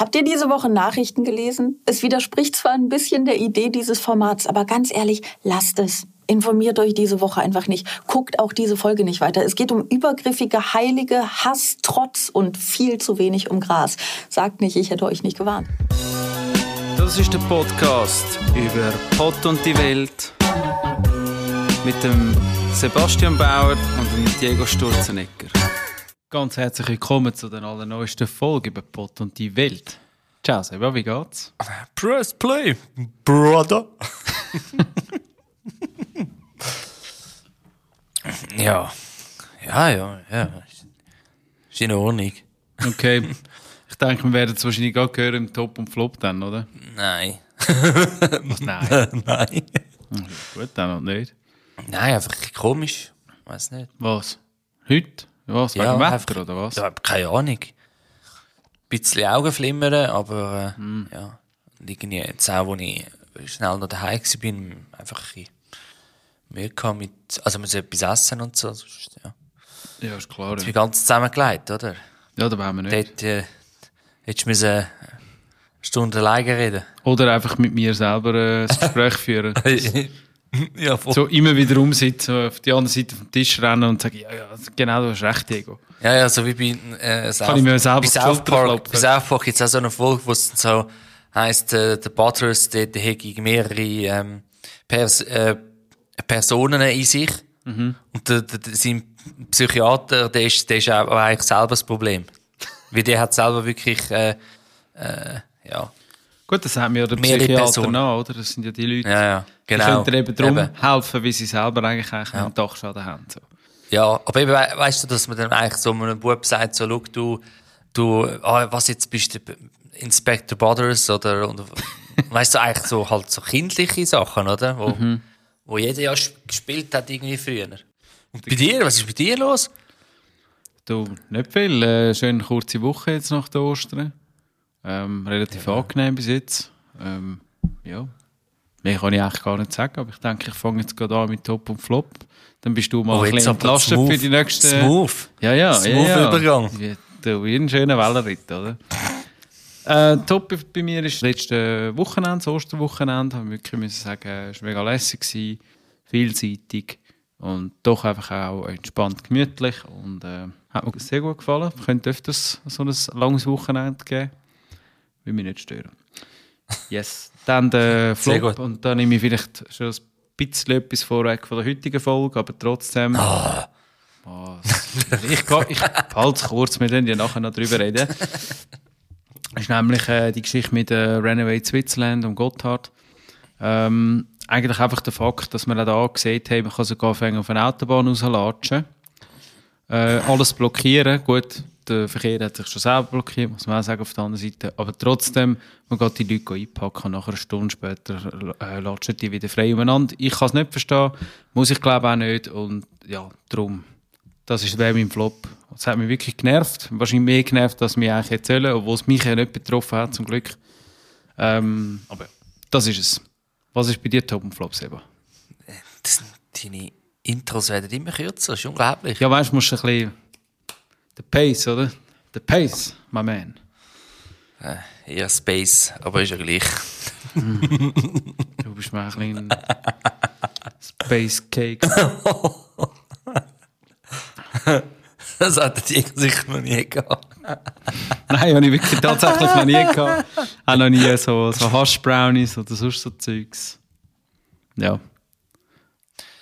Habt ihr diese Woche Nachrichten gelesen? Es widerspricht zwar ein bisschen der Idee dieses Formats, aber ganz ehrlich, lasst es. Informiert euch diese Woche einfach nicht. Guckt auch diese Folge nicht weiter. Es geht um übergriffige, heilige Hass, Trotz und viel zu wenig um Gras. Sagt nicht, ich hätte euch nicht gewarnt. Das ist der Podcast über Pott und die Welt mit dem Sebastian Bauer und dem Diego Sturzenegger. Ganz herzlich willkommen zu der allerneuesten Folge über Pott und die Welt. Ciao Seba, wie geht's? Press play, brother. ja, ja, ja, ja. Ist in Ordnung. Okay, ich denke, wir werden es wahrscheinlich auch hören im Top und Flop dann, oder? Nein. Was? Nein. Nein. Gut, dann noch nicht. Nein, einfach komisch. Weiß nicht. Was? Heute? Was? Wegen dem Wetter oder was? Ja, keine Ahnung. Ein bisschen Augenflimmern, aber äh, ja. Und irgendwie jetzt auch, als ich schnell noch daheim war, bin, einfach ein Mühe mit, also man muss etwas essen und so. Sonst, ja. Ja, ist klar. Die Ja, ganz zusammengelegt, oder? ja da wollen wir nicht. Dort äh, hättest du müssen eine Stunde alleine reden. Oder einfach mit mir selber äh, das Gespräch führen. ja, voll. So immer wieder umsitzen, auf die andere Seite vom Tisch rennen und sagen, ja, ja, genau, du hast recht, Diego. Ja, ja, so wie bei, äh, South, Kann ich mir selber bei South Park. Bei South Park gibt's auch so eine Folge, wo es so heisst, äh, der Butters, der, der hat mehrere, ähm, Pers äh, Personen in sich. Mhm. Und der, der, der, sein Psychiater, der ist, der ist auch eigentlich selber das Problem. Weil der hat selber wirklich, äh, äh, ja, Gut, das haben wir ja der Psychiater Personen. noch, oder? Das sind ja die Leute, ja, ja, die genau. können dir eben darum Eben. helfen, wie sie selber eigentlich, eigentlich einen Dachschaden haben. So. Ja, aber eben, we weißt du, dass man dann eigentlich so einem Bub sagt, so, schau, du, du, ah, was jetzt bist du, Inspector Butters oder, und, weißt du, eigentlich so, halt so kindliche Sachen, oder? Wo, wo jeder ja sp- gespielt hat irgendwie früher. Und bei dir, was ist bei dir los? Du, nicht viel. Äh, schöne kurze Woche jetzt nach den Ostern. Ähm, relativ angenehm bis jetzt. Ähm, ja. Mehr kann ich eigentlich gar nicht sagen, aber ich denke, ich fange jetzt gerade an mit Top und Flop. Dann bist du mal Oh, ein bisschen entlastet smooth. für die nächsten... Smooth. Ja, ja. Smooth ja, ja. Übergang. Wie, du, wie ein schöner Wellenritt, oder? Äh, top bei mir ist das letzte Wochenende, das Osterwochenende. Haben wir wirklich müssen sagen, es war mega lässig, gewesen, vielseitig und doch einfach auch entspannt, gemütlich und äh, hat mir sehr gut gefallen. Könnte öfters so ein langes Wochenende geben. Will mich nicht stören. Yes. Dann der Sehr Flop gut. und dann nehme ich vielleicht schon ein bisschen etwas vorweg von der heutigen Folge, aber trotzdem. Ah. Was? ich ich halte es kurz, wir werden ja nachher noch drüber reden. Das ist nämlich äh, die Geschichte mit äh, Renovate Switzerland und Gotthard. Ähm, eigentlich einfach der Fakt, dass man auch da gesehen haben, man kann sogar anfangen, auf eine Autobahn rauslatschen. Äh, alles blockieren. Gut, der Verkehr hat sich schon selber blockiert, muss man auch sagen, auf der anderen Seite. Aber trotzdem, man geht die Leute einpacken und nach einer Stunde später äh, latschen die wieder frei umeinander. Ich kann es nicht verstehen, muss ich glaube auch nicht. Und ja, darum, das ist wäre mein Flop. Das hat mich wirklich genervt. Wahrscheinlich mehr genervt, als mich eigentlich erzählen, obwohl es mich ja nicht betroffen hat, zum Glück. Ähm, aber das ist es. Was ist bei dir Top und Flop, Seba? Das, deine Intros werden immer kürzer, das ist unglaublich. Ja, weißt du, musst du ein bisschen. Der Pace, oder? Der Pace, my man. Eher Space, aber ist ja gleich. Du bist mir ein bisschen Space Cake. Das hat der Diego sicher noch nie gehabt. Nein, habe ich wirklich tatsächlich noch nie gehabt. Auch noch nie so, so Hash Brownies oder sonst so Zeugs. Ja.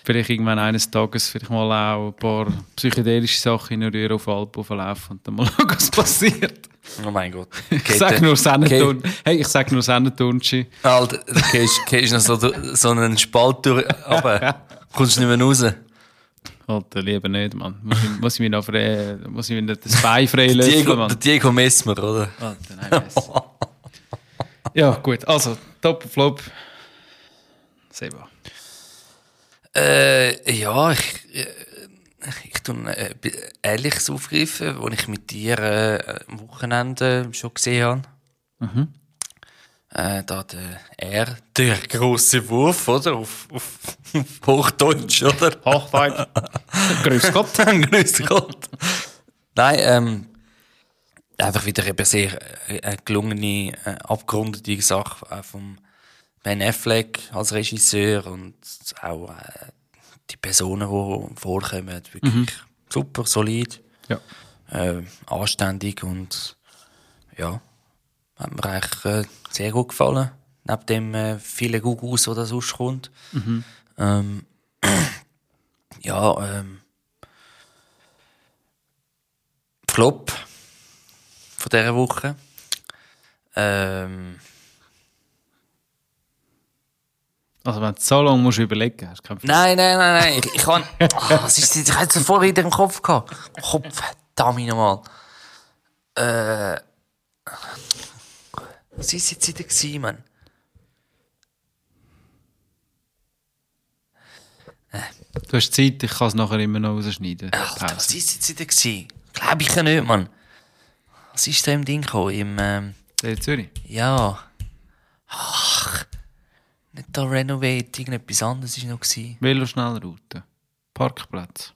Vielleicht irgendwann eines Tages vielleicht mal auch ein paar psychedelische Sachen in Rühr auf Alpen verlaufen und dann mal schauen, was passiert. Oh mein Gott. Ich sag nur Sennetun. Hey, ich sag nur Sennetunschi. Alter, du gehst, noch so, so einen Spalt durch, aber kommst nicht mehr raus. Alter, lieber nicht, Mann. Muss ich, muss ich mir noch frei, muss ich mir das Bein frei löffeln, Diego, Mann. der Diego Messmer, oder? Alter, nein. Ja, gut. Also, Top Flop. Seba. Äh, ja, ich, äh, ich tue äh, Ehrliches aufgreifen, was ich mit dir äh, am Wochenende schon gesehen habe. Mhm. Äh, da der er, der große Wurf, oder? Auf, auf, auf Hochdeutsch, oder? Hochdeutsch. Grüß Gott. Grüß Gott. Nein, ähm, einfach wieder eben sehr äh, gelungene, äh, abgerundete Sache äh, vom Ben Affleck als Regisseur und auch äh, die Personen, die vorkommen, wirklich super, solid, Ja. äh, anständig und ja, hat mir eigentlich äh, sehr gut gefallen. Neben dem äh, vielen Gugus, die da sonst kommt. Ähm, ja, ähm, Flop von dieser Woche. Ähm, Also wenn du so lange musst überlegen hast, kein nein, nein, nein, nein. Ich, ich kann. Ah, was ist das? Ich hatte es vorher wieder im Kopf gehabt. Kopf, verdammt nochmal. Äh. Was ist jetzt wieder gewesen, Mann? Du hast Zeit, ich kann es nachher immer noch rausschneiden. Alter, was ist jetzt wieder gewesen? Glaube ich ja nicht, Mann. Was ist da im Ding gekommen? Im, ähm, Der Zürich. ja. Ach. Nicht da Renovate, irgendetwas anderes war noch. Velo-Schnellroute. Parkplatz.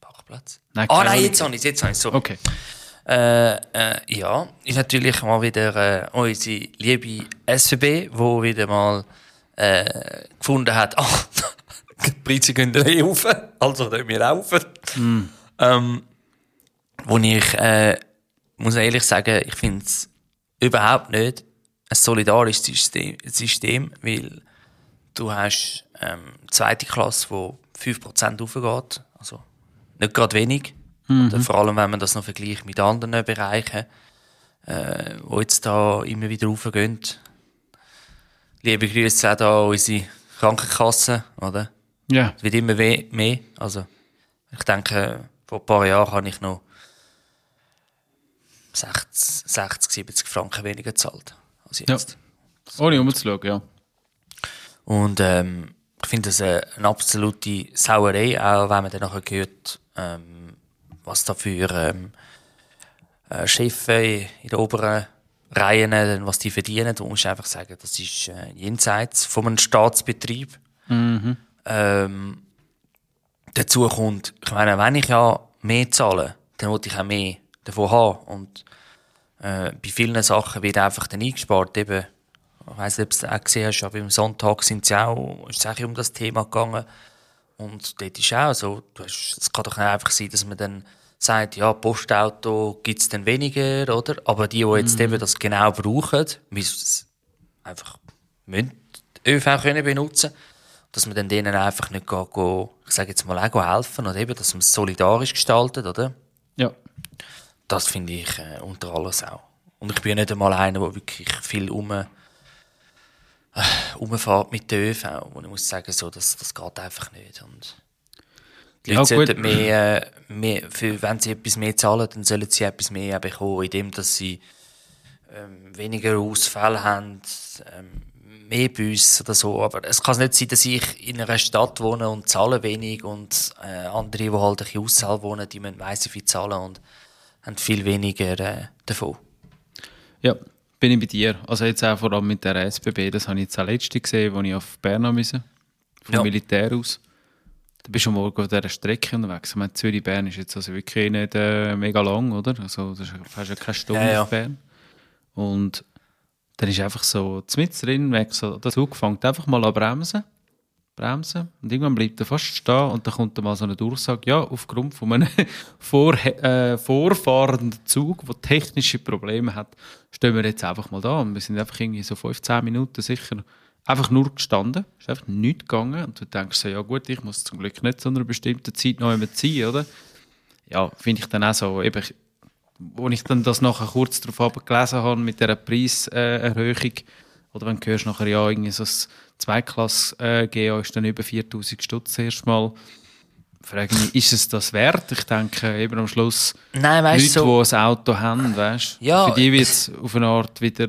Parkplatz. Nein, Ah, nein, jetzt habe ich es, jetzt habe ich es. So. Okay. Äh, äh, ja, ist natürlich mal wieder äh, unsere liebe SVB, wo wieder mal äh, gefunden hat, ah, die Preise gehen eh rauf, also können wir rauf. Ähm, wo ich, äh, muss ehrlich sagen, ich finde es überhaupt nicht ein solidarisches System, System weil du hast ähm, zweite Klasse, wo 5% raufgeht, also nicht gerade wenig. Oder vor allem, wenn man das noch vergleicht mit anderen Bereichen, äh, wo jetzt da immer wieder raufgehen. Liebe Grüße auch da an unsere Krankenkasse, oder? Ja. Es wird immer mehr. Also, ich denke, vor ein paar Jahren habe ich noch 60, 60 70 Franken weniger gezahlt als jetzt. Ohne umzuschauen, ja. Und ähm, ich finde das äh, eine absolute Sauerei, auch wenn man dann nachher hört, ähm, was da für ähm, äh, Chefs in den oberen Reihen, was die verdienen. Du musst einfach sagen, das ist äh, jenseits von einem Staatsbetrieb. Ähm, dazu kommt, ich meine, wenn ich ja mehr zahle, dann wollte ich auch mehr davon haben. Und äh, bei vielen Sachen wird einfach dann eingespart. Eben, ich weiss nicht, ob du es auch gesehen hast, aber am Sonntag sind sie auch, ist es auch um das Thema gegangen. Und dort ist auch so, du hast, es kann doch nicht einfach sein, dass man dann sagt, ja, Postauto gibt's dann weniger, oder? Aber die, die jetzt eben das genau brauchen, müssen es einfach müssen ÖV können benutzen dass man dann denen einfach nicht go, ich sage jetzt mal auch helfen oder eben, dass man es solidarisch gestaltet, oder? Ja. Das finde ich äh, unter alles auch. Und ich bin ja nicht einmal einer, der wirklich viel um, äh, umfährt mit der ÖV. Und ich muss sagen, so, das, das geht einfach nicht. Und die Ja, Leute sollten mehr, äh, mehr für, wenn sie etwas mehr zahlen, dann sollen sie etwas mehr bekommen, indem dass sie ähm, weniger Ausfälle haben, ähm, mehr Bus oder so. Aber es kann nicht sein, dass ich in einer Stadt wohne und zahle wenig und äh, andere, die halt ein bisschen außerhalb wohnen, die müssen weiss wie viel zahlen und haben viel weniger äh, davon. Ja, bin ich bei dir. Also jetzt auch vor allem mit der SBB, das habe ich jetzt auch letzte gesehen, als ich auf Bern musste, vom Ja. Militär aus. Da bist du am Morgen auf dieser Strecke unterwegs. Ich meine, Zürich-Bern ist jetzt also wirklich nicht äh, mega lang, oder? Also das ist fast ja keine Stunde Ja, ja. auf Bern. Und dann ist einfach so, mit drin, merkst du, so, der Zug fängt einfach mal an bremsen. Bremsen. Und irgendwann bleibt er fast stehen und dann kommt dann mal so eine Durchsage, ja, aufgrund von einem vor, äh, vorfahrenden Zug, der technische Probleme hat, stehen wir jetzt einfach mal da. Und wir sind einfach irgendwie so 15 Minuten sicher einfach nur gestanden. Ist einfach nichts gegangen. Und du denkst so, ja gut, ich muss zum Glück nicht zu einer bestimmten Zeit noch einmal ziehen, oder? Ja, finde ich dann auch so, eben, wo ich dann das nachher kurz darauf gelesen habe mit dieser Preiserhöhung, oder wenn du hörst nachher, ja, irgendwie so ein Zweiklasse äh, GA ist dann über 4000 Stutz erstmal. Frage mich, ist es das wert? Ich denke, eben am Schluss, Nein, weißt Leute, du, die ein Auto haben, weißt, Ja, für die wird es auf eine Art wieder,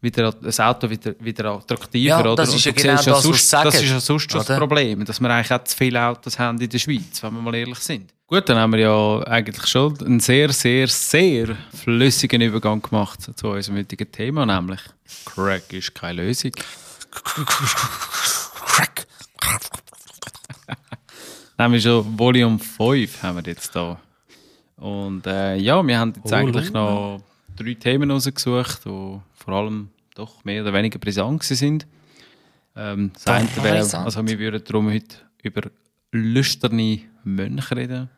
wieder ein Auto wieder, wieder attraktiver, Ja, oder? das ist ja genau ja das, was sonst, Das ist ja sonst schon das? Problem, dass wir eigentlich auch zu viele Autos haben in der Schweiz, wenn wir mal ehrlich sind. Gut, dann haben wir ja eigentlich schon einen sehr, sehr, sehr flüssigen Übergang gemacht zu unserem heutigen Thema, nämlich Crack ist keine Lösung. Crack. Nämlich schon Volume 5 haben wir jetzt da. Und äh, ja, wir haben jetzt Oh, eigentlich noch drei Themen rausgesucht, die vor allem doch mehr oder weniger brisant sind. Ähm, das Doch, eine wäre, also wir würden darum heute über lüsterne Mönche reden.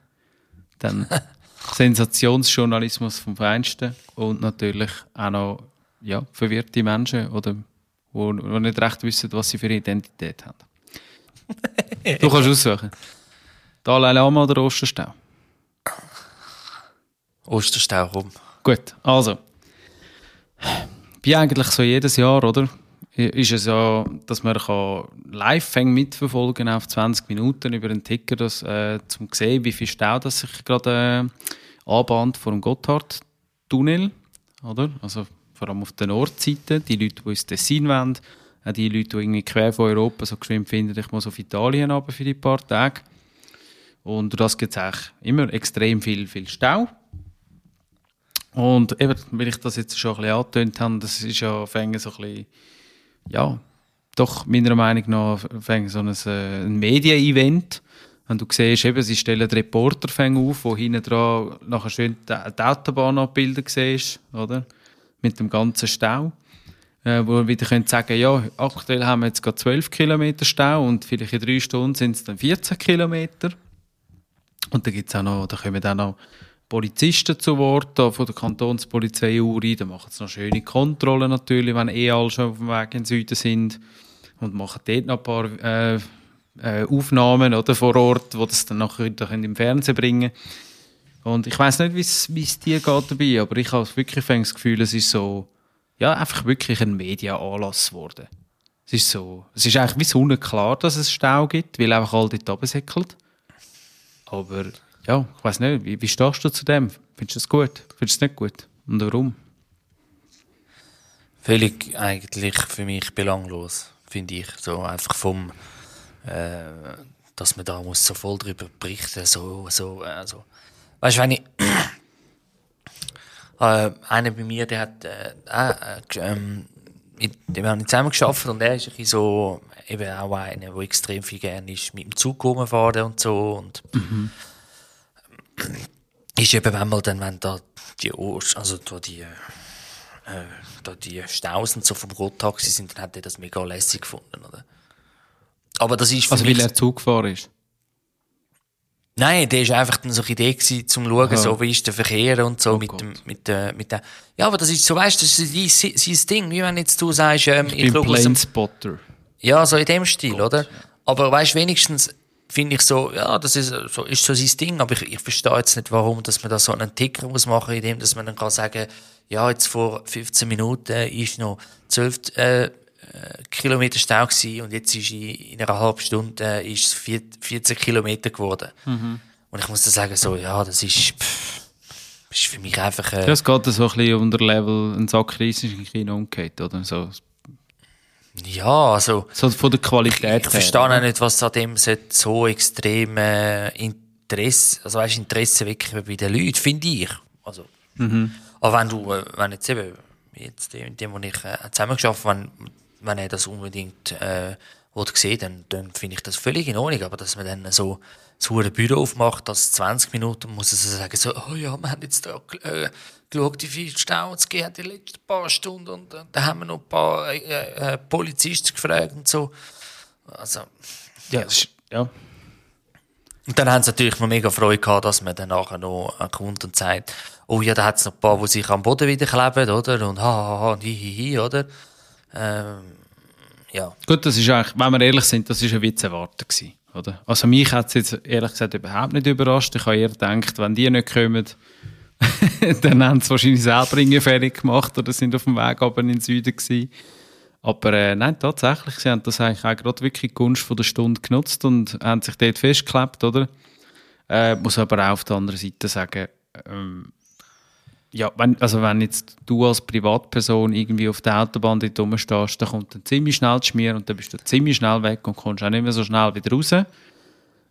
Dann Sensationsjournalismus vom Feinsten und natürlich auch noch ja, verwirrte Menschen oder wo, wo nicht recht wissen, was sie für eine Identität haben. du kannst aussuchen. Dalai Lama oder Osterstau? Osterstau rum. Gut, also. Wie eigentlich so jedes Jahr, oder? Ist es ja, dass man kann live mitverfolgen auf 20 Minuten über den Ticker, das, äh, zum sehen, wie viel Stau das sich gerade äh, anbahnt vor dem Gotthard-Tunnel, oder? Also vor allem auf der Nordseite, die Leute, die ins Tessin wollen, auch die Leute, die irgendwie quer von Europa so geschwind finden, ich muss auf Italien runter für die paar Tage. Und das gibt es eigentlich immer extrem viel, viel Stau. Und eben, weil ich das jetzt schon ein bisschen angetönt habe, das ist ja fängt so ein bisschen, ja, doch meiner Meinung nach fängt so ein, äh, ein Medien-Event. Wenn du siehst, eben, sie stellen die Reporter auf, wo hinten dran nachher schön die, die Autobahn abbilden siehst, oder? Mit dem ganzen Stau. Äh, wo wir wieder können sagen ja, aktuell haben wir jetzt gerade 12 Kilometer Stau und vielleicht in drei Stunden sind es dann 14 Kilometer. Und da gibt's auch noch, da kommen auch noch Polizisten zu Wort, da von der Kantonspolizei Uri, da machen sie noch schöne Kontrollen natürlich, wenn eh alle schon auf dem Weg in den Süden sind und machen dort noch ein paar äh, äh, Aufnahmen oder, vor Ort, wo das dann nachher können im Fernsehen bringen Und ich weiß nicht, wie es dir geht dabei, aber ich habe wirklich das Gefühl, es ist so, ja, einfach wirklich ein Media-Anlass geworden. Es ist so, es ist eigentlich wie sonnenklar, dass es Stau gibt, weil einfach all dort runtersäckelt. Aber ja, ich weiß nicht, wie, wie stehst du zu dem? Findest du das gut? Findest du es nicht gut? Und warum? Völlig eigentlich für mich belanglos, finde ich. So einfach vom, äh, dass man da muss so voll drüber berichten, so, so, äh, so. Weißt du, wenn ich, äh, einer bei mir, der hat, äh, äh, ähm, mit dem haben wir zusammen geschafft und er ist ein bisschen so, eben auch einer, der extrem viel gerne ist, mit dem Zug rumfahren und so und ist eben, wenn man dann, wenn da die, also da die, äh, da die Staus und so vom Rottaxi sind, dann hat er das mega lässig gefunden, oder? Aber das ist für Also, mich... weil er Zug gefahren ist. Nein, der ist einfach dann so eine Idee gewesen, zum schauen, Aha. so, wie ist der Verkehr und so, Oh mit Gott. dem, mit der, mit der, ja, aber das ist so, weißt du, das ist sein, sein Ding, wie wenn jetzt du sagst, ähm, ich, Ich bin dem, Planespotter. ja, so in dem Stil, oder? Aber weißt wenigstens finde ich so, ja, das ist so, ist so sein Ding, aber ich, ich verstehe jetzt nicht, warum, dass man da so einen Ticker muss machen, in dem, dass man dann kann sagen, ja, jetzt vor 15 Minuten ist noch 12 äh, äh, Kilometer Stau gewesen und jetzt ist in, in einer halben Stunde äh, ist es vier- 14 Kilometer geworden. Und ich muss dann sagen, so, ja, das ist, pff, ist für mich einfach, äh, Ja, es geht so ein bisschen unter Level, ein Sack Reis ist in China umgekehrt, oder? So, ja, also, so von der Qualität Ich verstehe her. auch nicht, was an dem so extrem äh, Interesse, also weißt, Interesse wecken bei den Leuten, finde ich. Also, Aber wenn du, äh, wenn jetzt eben, jetzt in dem, wo ich äh, zusammengeschafft wenn, wenn er das unbedingt äh, sehen, dann, dann finde ich das völlig in Ordnung. Aber dass man dann so so ein Büro aufmacht, dass 20 Minuten muss so sagen, so, oh ja, wir haben jetzt da äh, geschaut, wie viel Stau es gegeben die letzten paar Stunden und äh, da haben wir noch ein paar äh, äh, Polizisten gefragt und so. Also, Ja, das ist, ja. und dann haben sie natürlich mega Freude gehabt, dass man dann nachher noch äh, kommt und sagt, oh ja, da hat es noch ein paar, die sich am Boden wieder kleben, oder? Und ha, ha, ha, und hi, hi, hi, oder? Ähm, ja. Gut, das ist eigentlich, wenn wir ehrlich sind, das ist ein Witz erwartet oder? Also mich hat es jetzt ehrlich gesagt überhaupt nicht überrascht. Ich habe eher gedacht, wenn die nicht kommen, dann haben sie wahrscheinlich selber fertig gemacht oder sind auf dem Weg aber in den Süden gewesen. Aber äh, nein, tatsächlich, sie haben das eigentlich auch gerade wirklich die Gunst von der Stunde genutzt und haben sich dort festgeklebt, oder? Äh, muss aber auch auf der anderen Seite sagen, ähm, ja, wenn, also wenn jetzt du als Privatperson irgendwie auf der Autobahn dort rumstehst, dann kommt dann ziemlich schnell die Schmier und dann bist du ziemlich schnell weg und kommst auch nicht mehr so schnell wieder raus.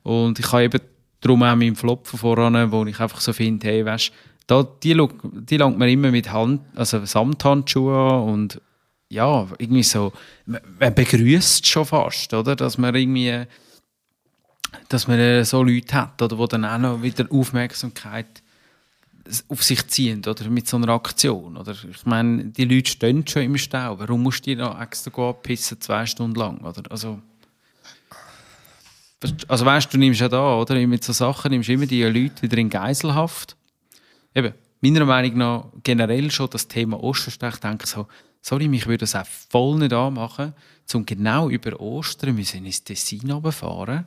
Und ich habe eben darum auch meinen Flop von voran, wo ich einfach so finde, hey, weißt, da, die, die langt man immer mit Hand, also Samthandschuhen an und ja, irgendwie so, man begrüßt schon fast, oder, dass man irgendwie, dass man so Leute hat, oder, wo dann auch noch wieder Aufmerksamkeit auf sich ziehen oder mit so einer Aktion. Oder? Ich meine, die Leute stehen schon im Stau. Warum musst du die noch extra abpissen, zwei Stunden lang? Oder? Also, also weißt du, nimmst ja da, oder? Mit so Sachen nimmst du immer die Leute wieder in Geiselhaft. Eben, meiner Meinung nach generell schon das Thema Osterstech, denke so, sorry, mich würde das auch voll nicht anmachen, um genau über Ostern müssen ins Tessin runterfahren.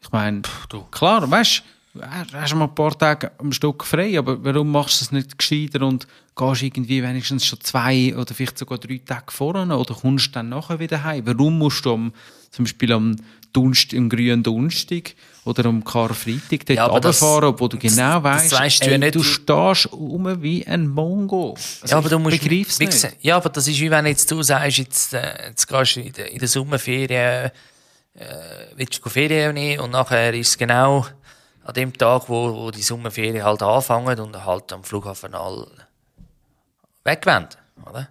Ich meine, klar, weißt du, hast mal ein paar Tage am Stück frei, aber warum machst du es nicht gescheiter und gehst irgendwie wenigstens schon zwei oder vielleicht sogar drei Tage vorne oder kommst dann nachher wieder heim? Warum musst du am, zum Beispiel am Dunst, am grünen Donnerstag oder am Karfreitag dort Ja, runterfahren, obwohl du genau weißt, weisst du ey, ja nicht. du stehst um wie ein Mongo. Also ja, aber du musst, ich begreif's wie nicht. gesagt, Ja, aber das ist wie wenn jetzt du sagst, jetzt, äh, jetzt gehst du in der, in der Sommerferien, äh, willst du Ferien nehmen und nachher ist es genau an dem Tag, wo, wo die Sommerferien halt anfangen und halt am Flughafen all wegwenden, oder?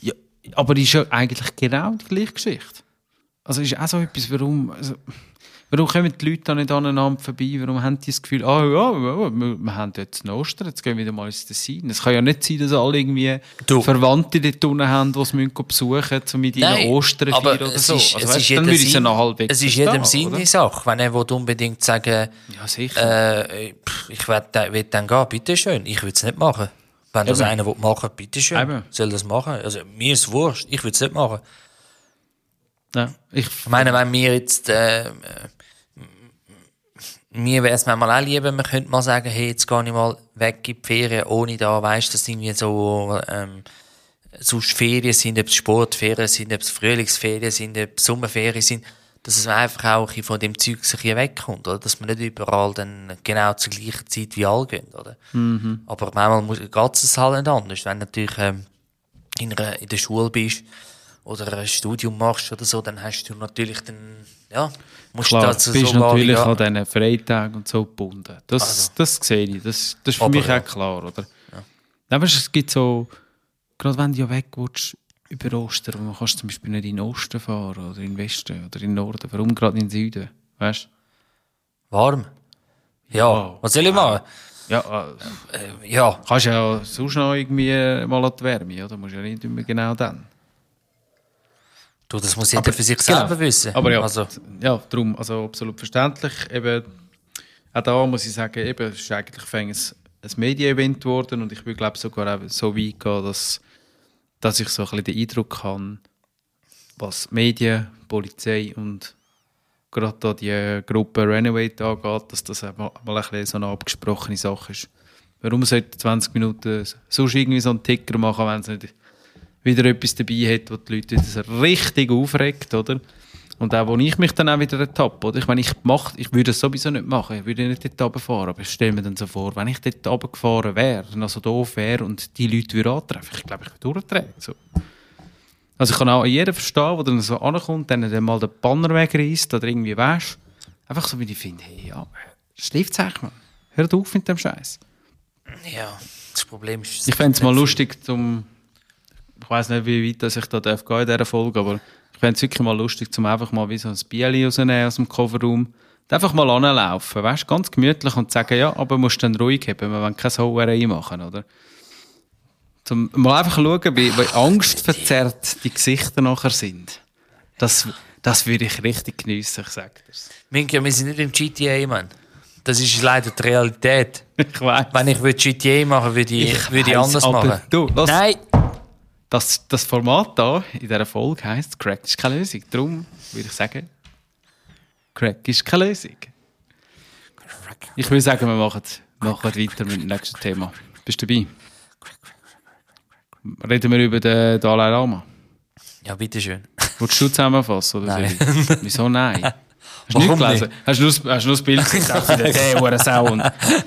Ja, aber ist ja eigentlich genau die gleiche Geschichte. Also ist auch so etwas, warum, also, warum kommen die Leute da nicht aneinander vorbei? Warum haben die das Gefühl, ah ja, ja wir, wir haben jetzt einen Ostern, jetzt gehen wir wieder mal ins Tessin. Es kann ja nicht sein, dass alle irgendwie Du. Verwandte dort unten haben, die müssen besuchen um mit ihnen Ostern feiern oder es so. ist, also, es weißt, ist dann jedem würde ich es noch halbwegs Es ist jedem seine? Sache. Wenn er unbedingt sagen, Ja, sicher. äh, ich will, dann gehen, bitteschön. Ich will es nicht machen. Wenn das Eben. einer will machen, bitteschön. Eben. Soll das machen. Also, mir ist wurscht. Ich will es nicht machen. ja, ich, Ich meine, wenn wir jetzt, äh, mir wäre es manchmal auch lieber, man könnte mal sagen, hey, jetzt gehe ich mal weg in die Ferien, ohne da, weißt, dass irgendwie so, ähm, sonst Ferien sind, ob es Sportferien sind, ob es Frühlingsferien sind, ob es Sommerferien sind, dass es einfach auch ein von dem Zeug sich hier wegkommt, oder? Dass man nicht überall dann genau zur gleichen Zeit wie alle gehen, oder? Aber manchmal muss, geht es halt nicht anders. Wenn du natürlich, ähm, in, einer, in der Schule bist oder ein Studium machst oder so, dann hast du natürlich dann, ja, musst Klar, dazu du bist sogar natürlich wieder- an diesen Freitagen und so gebunden. Das, Also. das sehe ich. Das, das ist für Aber mich ja. auch klar, oder? Ja. Aber es gibt so, gerade wenn du ja weg willst, über Ostern, wo kannst zum Beispiel nicht in den Osten fahren oder in den Westen oder in den Norden. Warum gerade in den Süden? Weißt Warm. Ja, Wow. was soll ich machen? Ja, Äh, ja, kannst ja sonst noch irgendwie mal an die Wärme, oder? Musst ja nicht immer genau dann. Du, das muss jeder für sich selber wissen. Aber ja, Also, ja, darum, also absolut verständlich. Eben, auch da muss ich sagen, eben, es ist eigentlich fäng ein, Medien-Event geworden und ich würde glaube sogar auch so weit gehen, dass, dass ich so ein bisschen den Eindruck habe, was Medien, Polizei und gerade da die Gruppe Renovate angeht, dass das mal, mal ein bisschen so eine abgesprochene Sache ist. Warum sollte 20 Minuten sonst irgendwie so einen Ticker machen, wenn es nicht wieder etwas dabei hat, was die Leute wieder richtig aufregt, oder? Und auch, wo ich mich dann auch wieder ertappe, oder? Ich meine, ich, mach, ich würde es sowieso nicht machen, ich würde nicht dort runterfahren, aber ich stelle mir dann so vor, wenn ich dort runtergefahren wäre, dann so doof wäre und die Leute würde antreffen, ich glaube, ich würde durchdrehen, so. Also ich kann auch jeden verstehen, der dann so ankommt, dann, dann mal den Banner wegreißt oder irgendwie weisst. Einfach so, wie ich finde, hey, ja, schläft es man. Hört auf mit dem Scheiß. ja, das Problem ist... Ich fände es mal lustig, zum. Ich weiß nicht, wie weit dass ich da darf gehen in dieser Folge, aber ich fände es wirklich mal lustig, zum einfach mal wie so ein Bieli rausnehmen aus dem Kofferraum. Und einfach mal anlaufen, weißt ganz gemütlich und sagen, ja, aber musst dann ruhig haben, wir wollen keine Sauerei machen, oder? Zum mal einfach schauen, wie, wie angstverzerrt die Gesichter nachher sind. Das, das würde ich richtig geniessen, ich sage dir's. Minke, wir sind nicht im GTA, Mann. Das ist leider die Realität. Ich weiß. Wenn ich würde GTA machen würde, ich, Ich würde ich anders aber machen. du, lass- Nein, Das, das Format da in dieser Folge heisst, Crack ist keine Lösung. Darum würde ich sagen, Crack ist keine Lösung. Ich würde sagen, wir machen, machen weiter mit dem nächsten Thema. Bist du dabei? Reden wir über den Dalai Lama. ja, bitteschön. Willst du zusammenfassen? Oder Nein. Wieso nein? Hast du nicht gelesen? Hast du nur, das- hast du nur das Bild gesehen? Der hure Sound.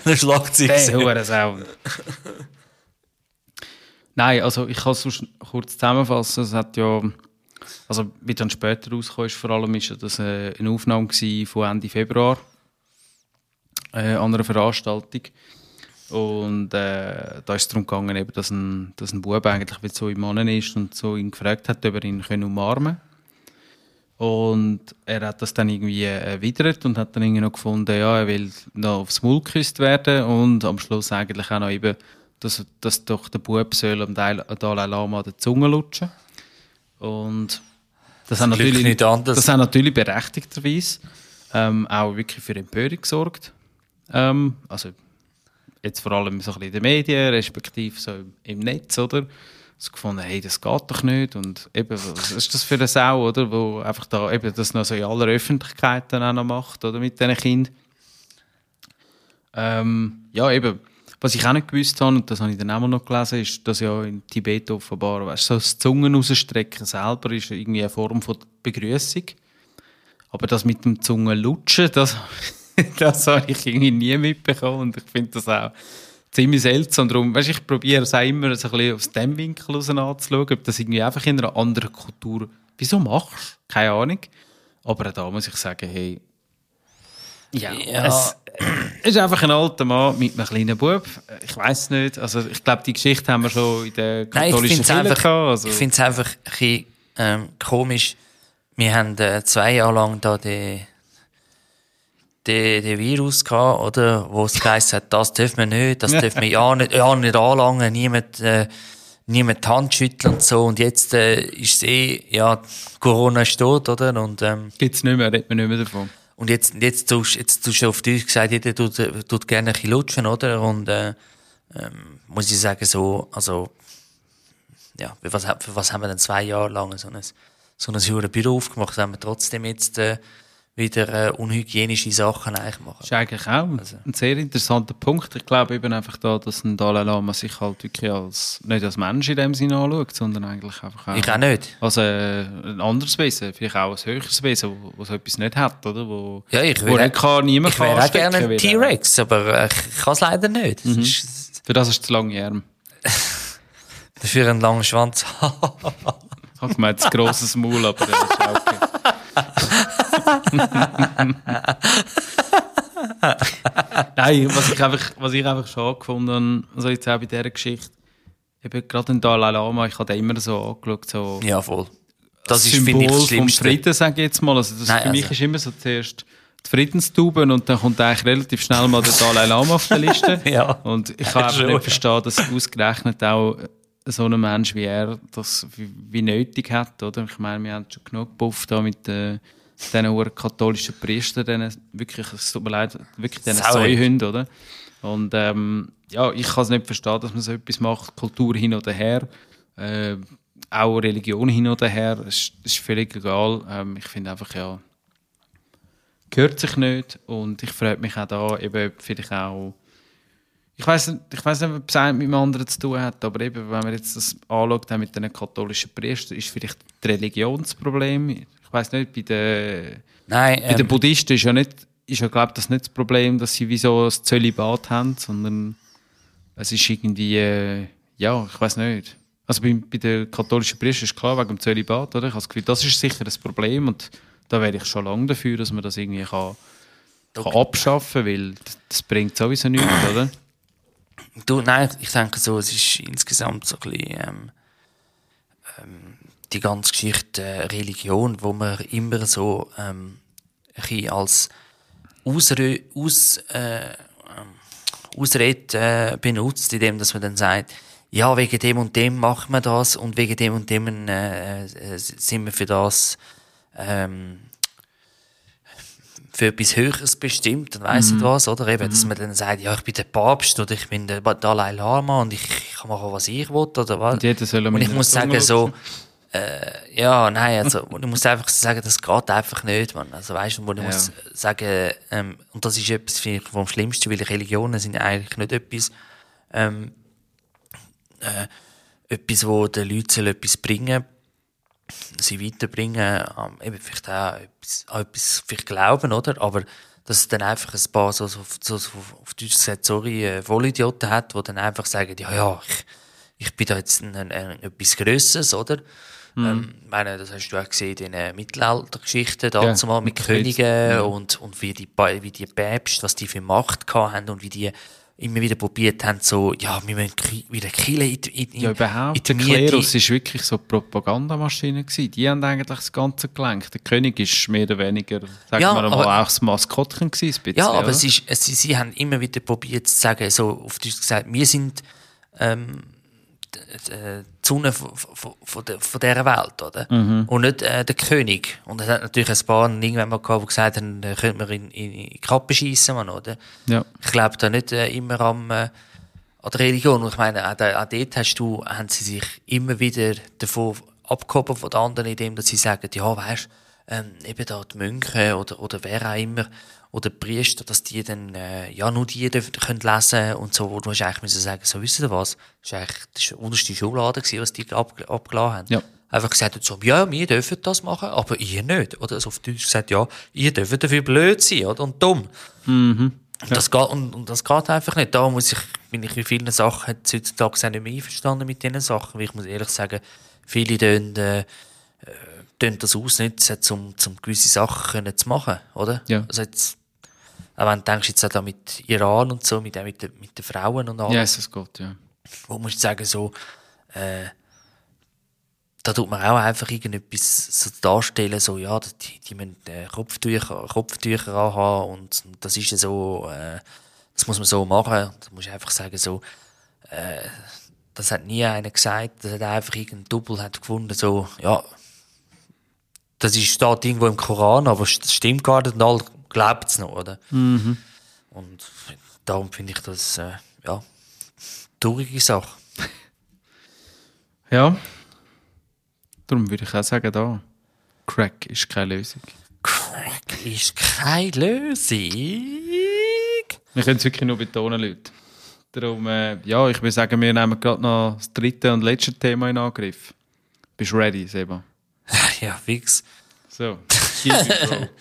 Der Schlagzeug. Der Sound. Nein, also ich kann es kurz zusammenfassen. Es hat ja, also wie dann später rausgekommen ist, vor allem ist das äh, eine Aufnahme von Ende Februar äh, an einer Veranstaltung. Und äh, da ist es darum gegangen, eben, dass, ein, dass ein Bub eigentlich wie so im Mann ist und so ihn gefragt hat, ob er ihn können umarmen Und er hat das dann irgendwie erwidert und hat dann irgendwie noch gefunden, ja, er will noch aufs Maul geküsst werden und am Schluss eigentlich auch noch eben, dass, dass doch der Bub soll am Dalai Lama die Zunge lutschen. Und das, hat natürlich, das hat natürlich berechtigterweise ähm, auch wirklich für Empörung gesorgt. Ähm, also jetzt vor allem so ein bisschen in den Medien, respektive so im, Netz, oder? So gefunden, hey, das geht doch nicht. Und eben, was ist das für eine Sau, oder? Wo einfach da eben das noch so in aller Öffentlichkeit dann auch noch macht, oder? Mit diesen Kindern. Ähm, ja, eben. Was ich auch nicht gewusst habe, und das habe ich dann auch noch gelesen, ist, dass ja in Tibet offenbar, weißt, so das Zungen rausstrecken selber ist irgendwie eine Form von Begrüßung. Aber das mit dem Zungenlutschen, das, das habe ich irgendwie nie mitbekommen und ich finde das auch ziemlich seltsam. Darum, weißt, ich probiere es auch immer so ein bisschen aus dem Winkel raus anzuschauen, ob das irgendwie einfach in einer anderen Kultur, wieso machst? Keine Ahnung. Aber da muss ich sagen, hey, ja, Ja. Es, es ist einfach ein alter Mann mit einem kleinen Bub. Ich weiß nicht. Also ich glaube, die Geschichte haben wir schon in der Nein, ich katholischen finde es Kirche einfach. Also, ich find's einfach ein bisschen, ähm, komisch. Wir haben äh, zwei Jahre lang da den, den, den Virus gehabt, oder? Wo es geheißen hat, das dürfen wir nicht, das dürfen wir ja nicht, ja nicht anlangen, niemand, äh, niemand die Hand schütteln und so. Und jetzt äh, ist es eh, ja, Corona ist tot, oder? Und, ähm, gibt es nicht mehr, redet man nicht mehr davon. Und jetzt, jetzt tust, jetzt tust du auf Deutsch gesagt, jeder tut, tut gerne ein bisschen lutschen, oder? Und, äh, ähm, muss ich sagen, so, also, ja, für was, für was haben wir denn zwei Jahre lang so ein, so ein Büro aufgemacht, wenn wir trotzdem jetzt, äh, wieder, äh, unhygienische Sachen eigentlich machen. Das ist eigentlich auch Also. ein sehr interessanter Punkt. Ich glaube eben einfach da, dass ein Dalai Lama sich halt wirklich als, nicht als Mensch in dem Sinne anschaut, sondern eigentlich einfach auch Ich auch nicht. als äh, ein anderes Wesen, vielleicht auch ein höheres Wesen, wo, wo so etwas nicht hat, oder? Wo, Ja, ich wo will- nicht kann, niemand Ich kann wäre auch gerne ein T-Rex, aber äh, ich kann es leider nicht. Das ist Für das ist zu lange Arm. dafür einen langen Schwanz. Ich habe gemeint, ein grosses Maul, aber das ist auch okay. Nein, was ich einfach, was ich einfach schon gefunden habe, also jetzt auch bei dieser Geschichte, eben gerade in Dalai Lama, ich habe den immer so angeschaut, so ja, voll. Das ist, Symbol finde ich, das vom Schlimmste. Frieden, sage ich jetzt mal. Also das Nein, für mich also- ist immer so zuerst die Friedenstube und dann kommt eigentlich relativ schnell mal der Dalai Lama auf der Liste. Ja. Und ich kann einfach Schon, nicht verstehen, dass ausgerechnet auch so ein Mensch wie er das wie, wie nötig hat, oder? Ich meine, wir haben schon genug Buff da mit äh, diesen katholischen Priestern, denen wirklich, es tut mir leid, wirklich diesen Säuhunden, oder? Und ähm, ja, ich kann es nicht verstehen, dass man so etwas macht, Kultur hin oder her, äh, auch Religion hin oder her, es ist, es ist völlig egal. Ähm, ich finde einfach, ja, gehört sich nicht und ich freue mich auch da, eben vielleicht auch ich weiß nicht, ich weiß nicht, ob es mit dem anderen zu tun hat, aber eben, wenn man jetzt das anschaut, mit den katholischen Priestern, ist vielleicht das Religionsproblem. Ich weiß nicht, bei den, Nein, bei den ähm, Buddhisten ist ja nicht, ist ja, glaube das nicht das Problem, dass sie wie so ein Zölibat haben, sondern es ist irgendwie, äh, ja, ich weiß nicht. Also bei, bei den katholischen Priestern ist klar, wegen dem Zölibat, oder? Ich habe das Gefühl, das ist sicher das Problem und da wäre ich schon lange dafür, dass man das irgendwie kann, kann abschaffen, weil das, das bringt sowieso nichts, oder? Du, nein, ich denke so, es ist insgesamt so ein bisschen, ähm, ähm, die ganze Geschichte äh, Religion, wo man immer so ähm, ein als Ausrö aus, äh, ähm, Ausrede äh, benutzt, indem dass man dann sagt, ja, wegen dem und dem machen wir das und wegen dem und dem äh, äh, sind wir für das ähm, für etwas Höheres bestimmt, dann weiss Mhm. nicht was, oder? Eben, dass man dann sagt, ja, ich bin der Papst oder ich bin der Dalai Lama und ich, ich kann machen, was ich will, oder was? Und jeder soll Und ich muss sagen, so, äh, ja, nein, also, ich muss einfach sagen, das geht einfach nicht, man. Also, weißt du, ich Ja. muss sagen, ähm, und das ist etwas, finde ich, vom Schlimmsten, weil Religionen sind eigentlich nicht etwas, ähm, äh, etwas, wo den Leuten etwas bringen sie weiterbringen, ähm, eben vielleicht auch etwas, an etwas vielleicht glauben, oder? Aber dass es dann einfach ein paar so, so, so, so auf Deutsch gesagt, sorry, äh, Vollidioten hat, die dann einfach sagen, ja, ja, ich, ich bin da jetzt ein, ein, ein, etwas Grösseres, oder? Ähm, ich meine, das hast du auch gesehen in den Mittelaltergeschichten, dazu mal mit mit Königen und, und wie die, wie die Päpste, was die für Macht haben und wie die immer wieder probiert haben, so, ja, wir müssen wieder Kille in, in, in Ja, überhaupt. Der in die Miete. Klerus war wirklich so eine Propagandamaschine. Gewesen. Die haben eigentlich das Ganze gelenkt. Der König ist mehr oder weniger, sagen Ja, wir mal, aber- auch das Maskottchen gewesen. Bisschen, Ja, aber es ist, es, sie, haben immer wieder probiert zu sagen, so auf Deutsch gesagt, wir sind ähm, die Sonne von, von, von, der, von dieser Welt, oder? Mhm. Und nicht äh, der König. Und es hat natürlich ein paar irgendwann mal gehabt, die gesagt haben, äh, könnte man in, in, in die Kappe schiessen, man, oder? Ja. Ich glaube da nicht äh, immer am, äh, an der Religion. Und ich meine, auch, da, auch dort hast du, haben sie sich immer wieder davon abgehoben von den anderen, indem dass sie sagen, ja, weißt, ähm, eben da die Mönche oder, oder wer auch immer, oder Priester, dass die dann, äh, ja, nur die dürfen, können lesen und so, wo du eigentlich müssen sagen, so, wisst ihr was? Das ist eigentlich, das die unterste Schublade gewesen, was die ab, abgeladen haben. Ja. Einfach gesagt so, ja, wir dürfen das machen, aber ihr nicht. Oder also auf Deutsch gesagt, ja, ihr dürft dafür blöd sein, oder? Und dumm. Und, das geht, und, und das geht einfach nicht. Da muss ich, bin ich in vielen Sachen heutzutage auch nicht mehr einverstanden mit diesen Sachen, weil ich muss ehrlich sagen, viele tun, äh, äh, tun das ausnutzen, um, um gewisse Sachen können zu machen, oder? Ja. Also jetzt, auch wenn du denkst jetzt auch da mit Iran und so, mit, den- mit, den, mit den Frauen und es ist gut, ja. wo musst du sagen, so, äh, da tut man auch einfach irgendetwas so darstellen, so, ja, die, die müssen äh, Kopftücher, Kopftücher anhaben und, und das ist ja so, äh, das muss man so machen. Da musst du einfach sagen, so, äh, das hat nie einer gesagt, das hat einfach irgendein Double hat gefunden, so, ja, das ist, steht irgendwo im Koran, aber das stimmt gar nicht und alle glauben es noch, oder? Und darum finde ich das, äh, ja, traurige Sache. Ja. Darum würde ich auch sagen, da. Crack ist keine Lösung. Crack ist keine Lösung. Wir können es wirklich nur betonen, Leute. Darum, äh, ja, ich würde sagen, wir nehmen gerade noch das dritte und letzte Thema in Angriff. Bist du ready, Seba? Ja, fix. So. Schieß mich, Bro.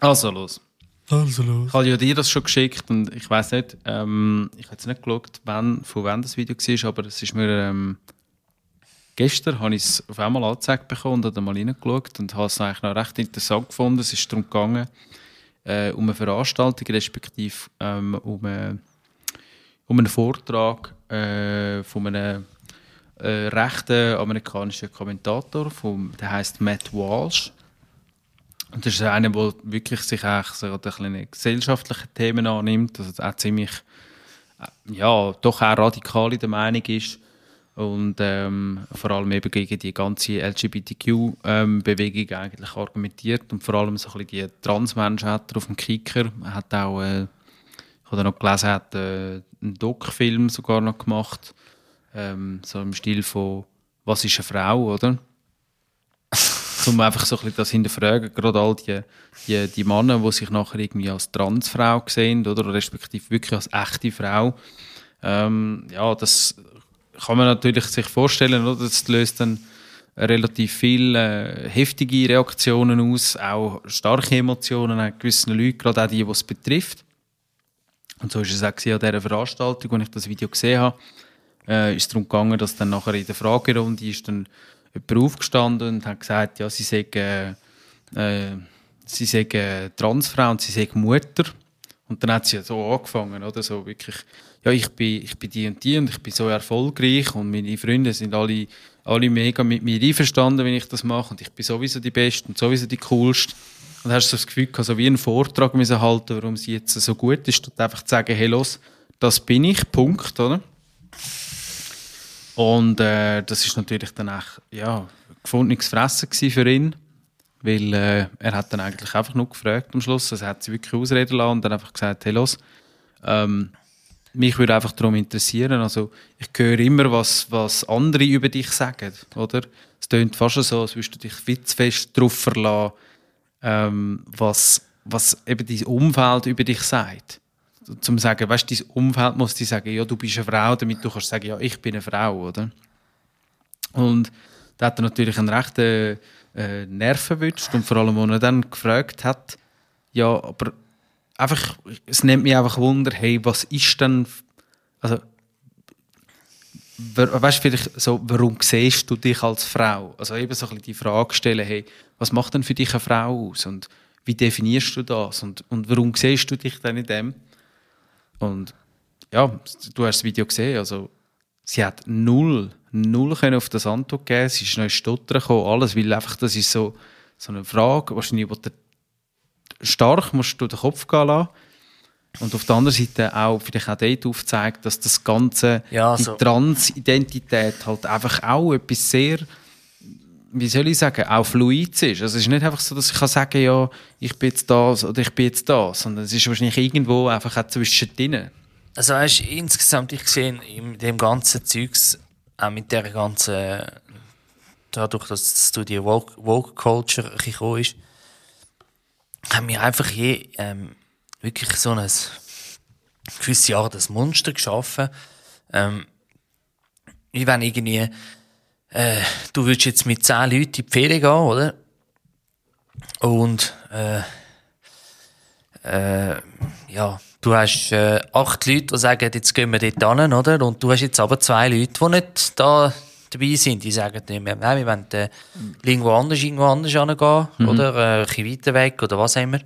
also, los. Also los. Ich habe ja dir das schon geschickt und ich weiß nicht, ähm, ich habe jetzt nicht geschaut, wann, von wann das Video war, aber es ist mir ähm, gestern habe ich es auf einmal angezeigt bekommen und habe da mal reingeschaut und habe es eigentlich noch recht interessant gefunden. Es ist darum gegangen, äh, um eine Veranstaltung, respektive ähm, um, äh, um einen Vortrag äh, von einem äh, rechten amerikanischen Kommentator, vom, der heißt Matt Walsh. Und das ist einer, der wirklich sich eigentlich so ein bisschen gesellschaftliche Themen annimmt, also auch ziemlich, äh, ja, doch auch radikal in der Meinung ist und ähm, vor allem eben gegen die ganze LGBTQ-Bewegung eigentlich argumentiert und vor allem so ein bisschen die Transmenschen hat auf dem Kicker. Er hat auch, äh, ich habe noch gelesen, hat äh, einen Doc-Film sogar noch gemacht, ähm, so im Stil von «Was ist eine Frau?» oder? Um einfach so ein bisschen das hinterfragen, gerade all die, die, die Männer, die sich nachher irgendwie als Transfrau sehen oder respektive wirklich als echte Frau. Ähm, ja, das kann man natürlich sich vorstellen, oder? Das löst dann relativ viele äh, heftige Reaktionen aus, auch starke Emotionen an gewissen Leuten, gerade auch die, die es betrifft. Und so ist es auch an dieser Veranstaltung, als ich das Video gesehen habe, äh, ist es darum gegangen, dass dann nachher in der Fragerunde ist dann jemand aufgestanden und hat gesagt, ja, sie sei, äh, sie sei Transfrau und sie sei Mutter. Und dann hat sie so angefangen, oder? So wirklich, ja, ich bin, ich bin die und die und ich bin so erfolgreich und meine Freunde sind alle, alle mega mit mir einverstanden, wenn ich das mache und ich bin sowieso die Beste und sowieso die Coolste. Und dann hast du das Gefühl gehabt, wie einen Vortrag müssen halten, warum sie jetzt so gut ist, statt einfach zu sagen, hey, los, das bin ich, Punkt, oder? Und äh, das ist natürlich dann auch, ja, gefundenes Fressen für ihn, weil äh, er hat dann eigentlich einfach nur gefragt am Schluss, also er hat sie wirklich ausreden lassen und dann einfach gesagt, hey, los, ähm, mich würde einfach darum interessieren, also ich höre immer, was, was andere über dich sagen, oder? Es klingt fast so, als würdest du dich witzfest darauf verlassen, ähm, was, was eben dein Umfeld über dich sagt. Zum sagen, weißt du, dein Umfeld muss dir sagen, ja, du bist eine Frau, damit du kannst sagen, ja, ich bin eine Frau, oder? Und da hat er natürlich einen rechten äh, Nerv und vor allem, als er dann gefragt hat, ja, aber einfach, es nimmt mich einfach Wunder, hey, was ist denn, also, weißt du, vielleicht so, warum siehst du dich als Frau? Also eben so ein bisschen die Frage stellen, hey, was macht denn für dich eine Frau aus und wie definierst du das und, und warum siehst du dich dann in dem? Und ja, du hast das Video gesehen, also sie hat null, null können auf das Antwort geben, sie ist noch Stottern gekommen, alles, weil einfach das ist so, so eine Frage, wahrscheinlich, wo du stark musst du den Kopf gehen lassen. Und auf der anderen Seite auch vielleicht auch dort aufzeigt, dass das Ganze, Ja, die so. Transidentität halt einfach auch etwas sehr, wie soll ich sagen, auch fluid ist. Also es ist nicht einfach so, dass ich kann sagen, ja, ich bin jetzt das oder ich bin jetzt das, sondern es ist wahrscheinlich irgendwo einfach auch zwischendrin. Also weißt, insgesamt, ich sehe in dem ganzen Zeugs, auch mit der ganzen, dadurch, dass du die Woke, Woke Culture gekommen ist, haben wir einfach je ähm, wirklich so ein gewisse Art das Monster geschaffen. Ähm, wie wenn irgendwie, äh, du würdest jetzt mit zehn Leuten in die Ferien gehen, oder? Und, äh, äh, ja, du hast äh, acht Leute, die sagen, jetzt gehen wir dort hin, oder? Und du hast jetzt aber zwei Leute, die nicht da dabei sind. Die sagen nicht mehr, nein, wir wollen äh, irgendwo anders, irgendwo anders hingehen, oder? Äh, ein bisschen weiter weg, oder was auch immer.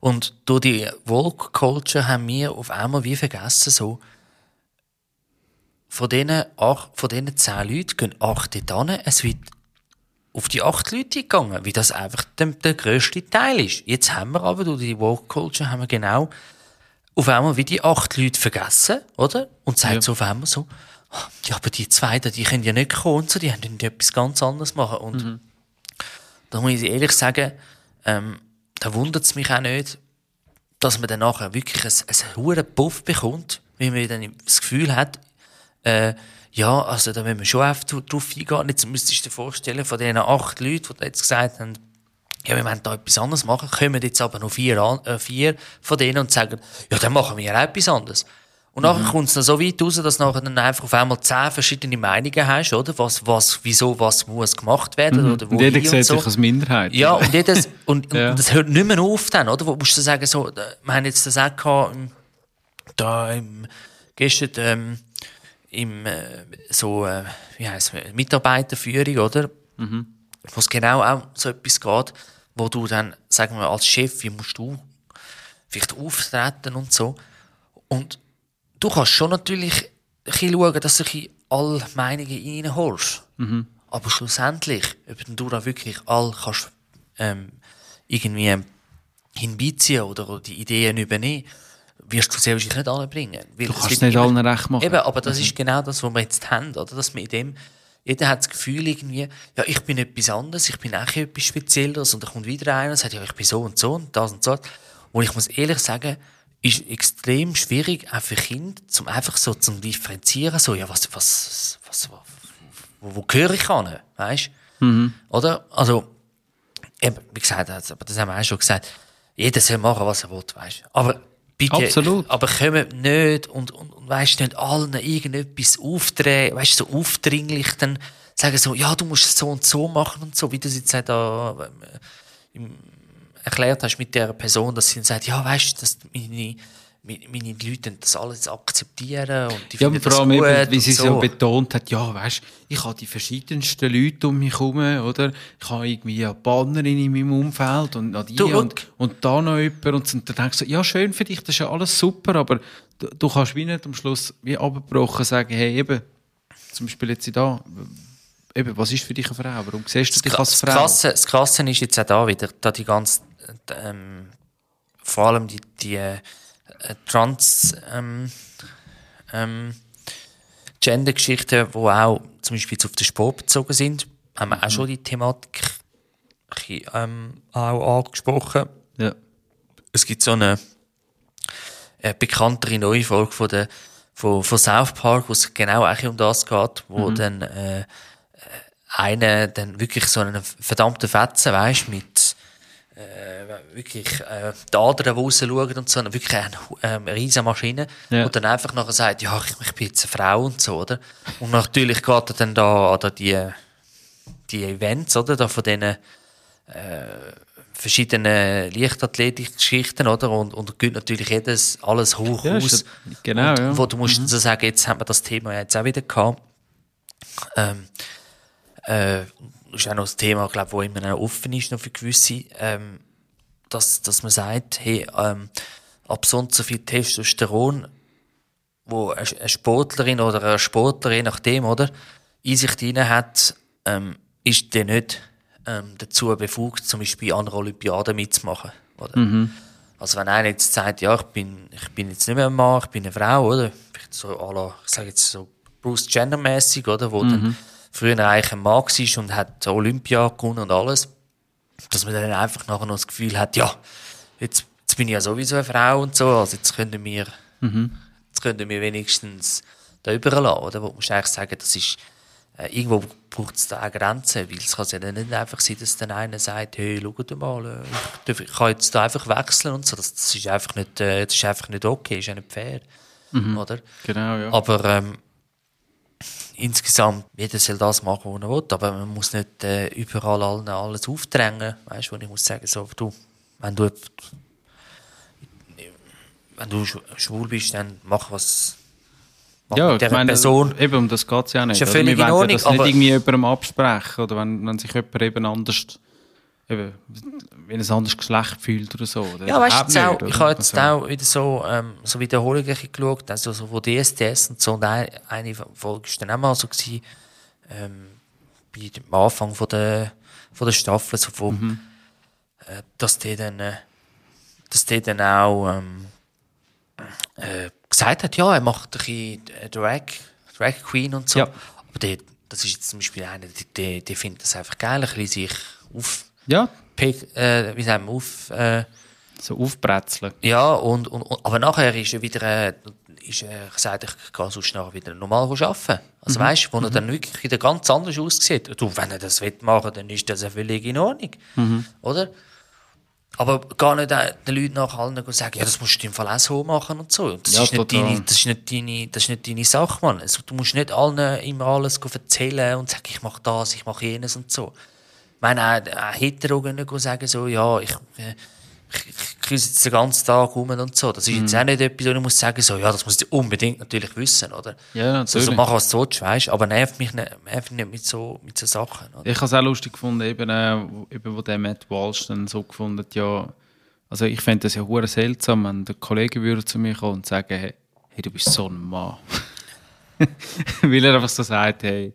Und durch die Woke Culture haben wir auf einmal wie vergessen, so, von diesen, acht, von diesen zehn Leuten gehen acht dort hin. Es wird auf die acht Leute gegangen, wie das einfach der, der grösste Teil ist. Jetzt haben wir aber durch die Woke Culture haben wir genau auf einmal wie die acht Leute vergessen, oder? Und sagt Ja. so auf einmal so, «Ah, ja, aber die zwei, die können ja nicht kommen und so, die haben etwas ganz anderes machen. Und da muss ich ehrlich sagen, ähm, da wundert es mich auch nicht, dass man dann nachher wirklich einen, einen hohen Puff bekommt, weil man dann das Gefühl hat, äh, ja, also da müssen wir schon auf, drauf eingehen. Jetzt müsstest du dir vorstellen, von diesen acht Leuten, die jetzt gesagt haben, ja, wir wollen da etwas anderes machen, kommen jetzt aber noch vier, an, äh, vier von denen und sagen, ja, dann machen wir auch etwas anderes. Und nachher kommt es dann so weit raus, dass du nachher dann einfach auf einmal zehn verschiedene Meinungen hast, oder? Was, was, wieso, was muss gemacht werden, oder wo Und jeder sieht und so. sich als Minderheit. Ja, und, jedes, und, Ja. und das hört nicht mehr auf dann, oder? Wo musst du sagen, so, da- wir haben jetzt das auch gehabt, da im, gestern, ähm, im, äh, so, äh, wie heisst es, Mitarbeiterführung, oder? Wo es genau auch so etwas geht, wo du dann, sagen wir, als Chef, wie musst du vielleicht auftreten und so. Und du kannst schon natürlich ein bisschen schauen, dass du ein bisschen alle Meinungen reinholst. Aber schlussendlich, ob du da wirklich all kannst, ähm, irgendwie hinbeiziehen oder die Ideen übernehmen, wirst du selbst nicht alle bringen. Du kannst nicht allen recht machen. Eben, aber das ist genau das, was wir jetzt haben, oder? Dass wir in dem, jeder hat das Gefühl irgendwie, ja, ich bin etwas anderes, ich bin auch etwas Spezielleres und dann kommt wieder einer und sagt, ja, ich bin so und so und das und so. Und ich muss ehrlich sagen, ist extrem schwierig, auch für Kinder, zum einfach so zum differenzieren, so, ja, was, was, was, wo, wo gehöre ich an, weißt? Oder? Also, eben, wie gesagt, also, aber das haben wir auch schon gesagt, jeder soll machen, was er will, weißt Aber bitte, Absolut. aber kommen nicht und, und, und weißt nicht allen irgendetwas aufdrehen, weißt so aufdringlich dann sagen so, ja, du musst es so und so machen und so, wie du es jetzt da äh, im, erklärt hast mit der Person, dass sie dann sagt, ja, weißt du, dass meine, meine, Leute das alles akzeptieren und die Ja, und vor allem, das eben, wie sie so. betont hat, ja, weißt ich habe die verschiedensten Leute um mich herum, oder? Ich habe irgendwie Japanerin in meinem Umfeld und noch die Du, und, und da noch jemand. Und so- und dann denkst du, so, ja, schön für dich, das ist ja alles super, aber du, du kannst wie nicht am Schluss wie abgebrochen sagen, hey, eben, zum Beispiel jetzt da, eben, was ist für dich eine Frau? Warum siehst du dich als das, Frau? Krasse, das Krasse ist jetzt auch da wieder, da die ganze, ähm, vor allem die, die Trans, ähm, ähm, Gender-Geschichten, die auch zum Beispiel auf den Sport bezogen sind, haben wir auch schon die Thematik ähm, auch angesprochen. Ja. Es gibt so eine, eine bekanntere neue Folge von, der, von, von South Park, wo es genau eigentlich um das geht, wo dann äh, einer dann wirklich so einen verdammten Fetzen, weißt mit äh, wirklich äh, die Adern, die rausschauen und so, wirklich eine, ähm, riesige Maschine Ja. und dann einfach nachher sagt, ja, ich, ich bin jetzt eine Frau und so, oder? Und natürlich geht er dann da an die, die Events, oder, da von diesen verschiedene Leichtathletik-Geschichten, oder? Und, und gibt natürlich jedes, alles hoch Ja, aus. genau, und, ja. Wo du musst so sagen, jetzt haben wir das Thema ja jetzt auch wieder gehabt. Ähm, äh, ist auch noch das Thema, glaube wo immer noch offen ist, noch für gewisse, ähm, dass, dass man sagt, hey, ähm, ab so und so viel Testosteron wo eine Sportlerin oder ein Sportler, je nachdem, oder, in sich drin hat, ähm, ist der nicht ähm, dazu befugt, zum Beispiel an einer Olympiade mitzumachen. Oder? Mhm. Also wenn einer jetzt sagt, ja, ich bin, ich bin jetzt nicht mehr ein Mann, ich bin eine Frau, oder? Vielleicht so à la, ich sage jetzt so Bruce Jenner-mäßig, oder? Wo dann früher eigentlich ein Mann war und hat Olympia gewonnen und alles. Dass man dann einfach nachher noch das Gefühl hat, ja, jetzt, jetzt bin ich ja sowieso eine Frau und so, also jetzt können wir, jetzt können wir wenigstens da überlassen, oder? Wo musst du eigentlich sagen, das ist, äh, irgendwo braucht es da auch Grenzen, weil es kann ja dann nicht einfach sein, dass dann einer sagt, hey, schau mal, äh, ich, kann jetzt da einfach wechseln und so. Das, das ist einfach nicht, äh, das ist einfach nicht okay, ist ja nicht fair, oder? Genau, ja. Aber ähm, insgesamt, jeder soll das machen, was er will, aber man muss nicht äh, überall allen alles aufdrängen, weißt du, ich muss sagen, so, du, wenn du, wenn du sch- schwul bist, dann mach was, ja, mit dieser meine, Person. eben um das geht es ja nicht. Ist ja völlig Wir in Ordnung, das nicht irgendwie jemandem absprechen, oder wenn, wenn sich jemand eben anders, eben, wie ein anderes Geschlecht fühlt oder so. Oder? Ja, weißt du, auch, ich habe jetzt Also, auch wieder so, ähm, so Wiederholungen geschaut, also so von DSDS und so, und ein- eine Folge war dann auch mal so gewesen, ähm, bei dem Anfang von der, von der Staffel, so vom, Mhm. äh, dass die dann, äh, dass die dann auch, ähm, äh, gesagt hat, ja, er macht ein bisschen Drag, Drag Queen und so. Ja. Aber die, das ist jetzt zum Beispiel einer, die, die, die findet das einfach geil, ein bisschen sich auf, Ja, äh, wie sagen wir, auf, äh, so aufbrezeln. ja, und, und, und, aber nachher ist er wieder, äh, ist er gesagt, ich kann sonst nachher wieder normal arbeiten. Also weißt du, wo er dann wirklich wieder ganz anders aussieht. Du, wenn er das will machen, dann ist das ja völlig in Ordnung. Oder? Aber gar nicht äh, den Leuten nach allen gehen sagen, ja, das musst du im Fall auch so machen und so. Das, Ja, ist, nicht total. deine, das, ist, nicht deine, das ist nicht deine Sache, Mann. Also, du musst nicht allen immer alles erzählen und sagen, ich mache das, ich mache jenes und so. Ich meine, auch, Hetero gehen nicht sagen, so, ja, ich, äh, ich, ich cruise jetzt den ganzen Tag rum und so. Das ist Mhm. jetzt auch nicht etwas, wo ich muss sagen, so, ja, das muss ich unbedingt natürlich wissen, oder? Ja, natürlich. mach was du willst, weißt aber nerv mich nicht, nerv mich nicht mit so, mit so Sachen, oder? Ich habe es auch lustig gefunden, eben, äh, wo- eben wo der Matt Walsh dann so gefunden hat, ja, also ich fände das ja hure seltsam, wenn der Kollege würde zu mir kommen und sagen, hey, hey du bist so ein Mann. Weil er einfach so sagt, hey,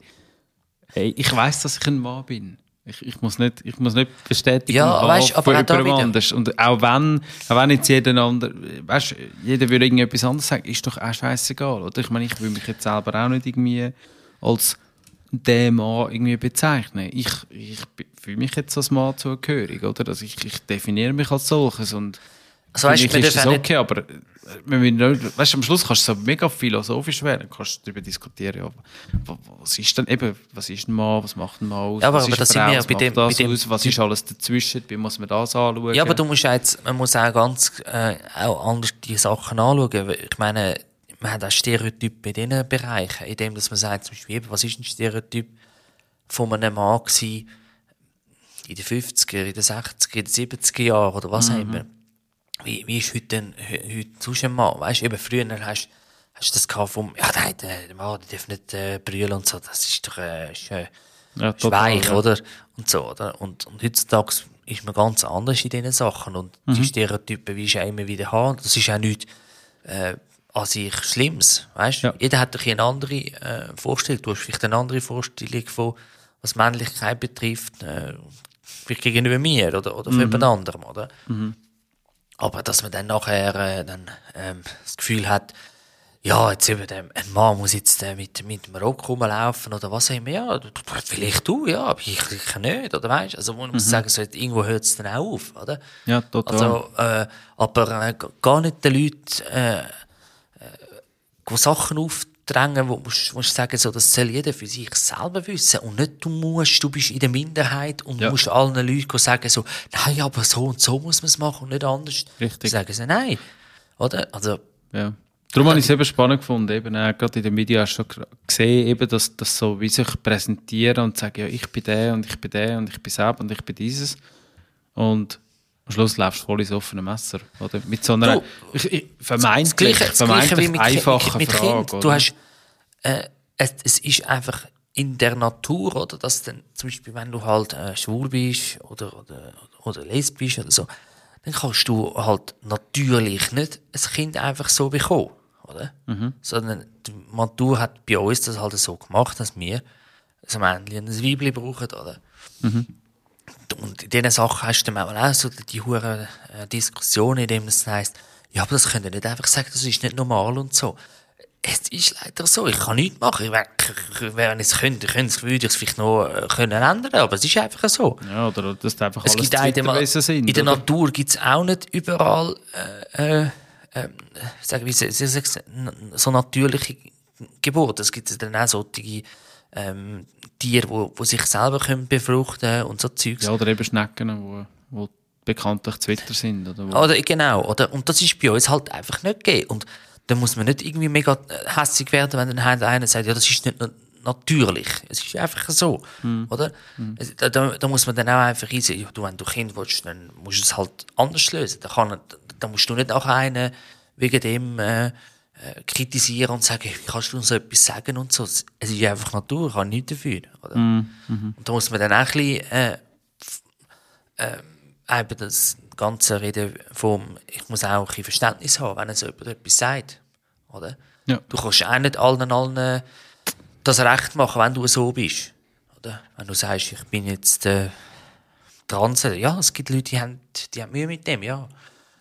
hey ich weiß, dass ich ein Mann bin. Ich, ich, muss nicht, ich muss nicht bestätigen, Ja, weißt, aber jemandem wieder- anders. Und auch wenn, auch wenn jetzt jeder andere, weißt, jeder würde irgendetwas anderes sagen, ist doch auch scheißegal, oder? Ich meine, ich will mich jetzt selber auch nicht irgendwie als der Mann irgendwie bezeichnen. Ich, ich fühle mich jetzt als Mann zugehörig, oder? Also ich, ich definiere mich als solches und Also, weißt, ist dürfen das okay, aber äh, wir müssen nicht, weißt, am Schluss kannst du so mega philosophisch werden, kannst darüber diskutieren, ja, wa- was ist denn eben, was ist ein Mann, was macht ein Mann aus, Ja, aber- was aber ist das Frau, was bei dem- das bei dem- aus, was ist alles dazwischen, wie muss man das anschauen? Ja, aber du musst jetzt, man muss auch ganz äh, auch anders die Sachen anschauen. Ich meine, man hat auch Stereotype in diesen Bereichen, in dem, dass man sagt, zum Beispiel, was ist ein Stereotyp von einem Mann gewesen, in den 50er, in den 60er, in den 70er Jahren oder was auch immer. Wie, wie ist heute denn, he- heute sonst ein Mann? Weißt du, eben früher hast, du das gehabt vom, ja, nein, der, der Mann, der darf nicht äh, brüllen und so, das ist doch, äh, ist, äh, Ja, weich, ja. oder? Und so, oder? Und, und heutzutage ist man ganz anders in diesen Sachen. Und Mhm. die Stereotypen wie ich auch immer wieder haben. Das ist auch nichts äh, an sich Schlimmes. Weißt? Ja. Jeder hat doch eine andere äh, Vorstellung. Du hast vielleicht eine andere Vorstellung von, was Männlichkeit betrifft, äh, vielleicht gegenüber mir oder, oder Mhm. jemand anderem, oder? Aber dass man dann nachher äh, dann, ähm, das Gefühl hat, ja, jetzt eben, ähm, ein Mann muss jetzt äh, mit, mit dem Rock rumlaufen oder was auch immer. Ja, vielleicht du, ja, aber ich, ich nicht, oder weißt Also, man muss sagen, so, irgendwo hört es dann auch auf, oder? Ja, total. Also, äh, aber äh, gar nicht den Leuten äh, äh, go Aufdrängen, wo musst, musst sagen, so, das soll jeder für sich selber wissen. Und nicht du musst, du bist in der Minderheit und Ja. musst allen Leuten sagen, so, nein, aber so und so muss man es machen und nicht anders. Richtig. Sagen sie nein. Oder? Also, Ja. Darum habe ich es eben spannend gefunden. Eben, äh, gerade in den Medien hast du schon gesehen, eben, dass das so wie sich präsentieren und sagen, ja, ich bin der und ich bin der und ich bin selber und ich bin dieses. Und am Schluss läufst du voll ins offene Messer. Oder? Mit so einer Du, ich, ich, vermeintlich, das Gleiche, das Gleiche vermeintlich wie mit, einfachen mit, mit Frage. Kind. Du hast, äh, es, es ist einfach in der Natur, oder, dass dann, zum Beispiel, wenn du halt äh, schwul bist oder, oder, oder lesbisch oder so, dann kannst du halt natürlich nicht ein Kind einfach so bekommen. oder? Sondern die Natur hat bei uns das halt so gemacht, dass wir ein Männchen und ein Weibchen brauchen, oder? Und in diesen Sachen hast du dann auch so die hure äh, Diskussionen, in dem es heisst, ja, aber das könnt ihr nicht einfach sagen, das ist nicht normal und so. Es ist leider so, ich kann nichts machen. Ich, wär- wenn ich es könnte, könnte, würde ich es vielleicht noch äh, können ändern, aber es ist einfach so. Ja, oder das einfach Es alles gibt Twitterwesen sind. in der oder? Natur gibt es auch nicht überall äh, äh, äh, sagen wir, so- natürliche Geburten. Es gibt dann auch solche ähm, Tiere, wo, wo sich selber können befruchten und so Zeugs. Ja, oder eben Schnecken, wo, wo bekanntlich Twitter sind. Oder wo. Oder, genau, oder? Und das ist bei uns halt einfach nicht gegeben. Und da muss man nicht irgendwie mega äh, hässig werden, wenn dann einer sagt, ja, das ist nicht na- natürlich. Es ist einfach so, oder? Es- Da, da, da muss man dann auch einfach einsehen, ja, du, wenn du Kind willst, dann musst du es halt anders lösen. Da, kann, da musst du nicht auch einen wegen dem äh, äh, kritisieren und sagen, wie kannst du uns so etwas sagen und so. Es ist einfach Natur, ich kann nichts dafür, oder? Und da muss man dann auch ein bisschen, äh, eben das ganze Reden vom, ich muss auch ein bisschen Verständnis haben, wenn so jemand etwas sagt, oder? Ja. Du kannst auch nicht allen, allen das Recht machen, wenn du so bist, oder? Wenn du sagst, ich bin jetzt äh, trans, ja, es gibt Leute, die haben, die haben Mühe mit dem, ja.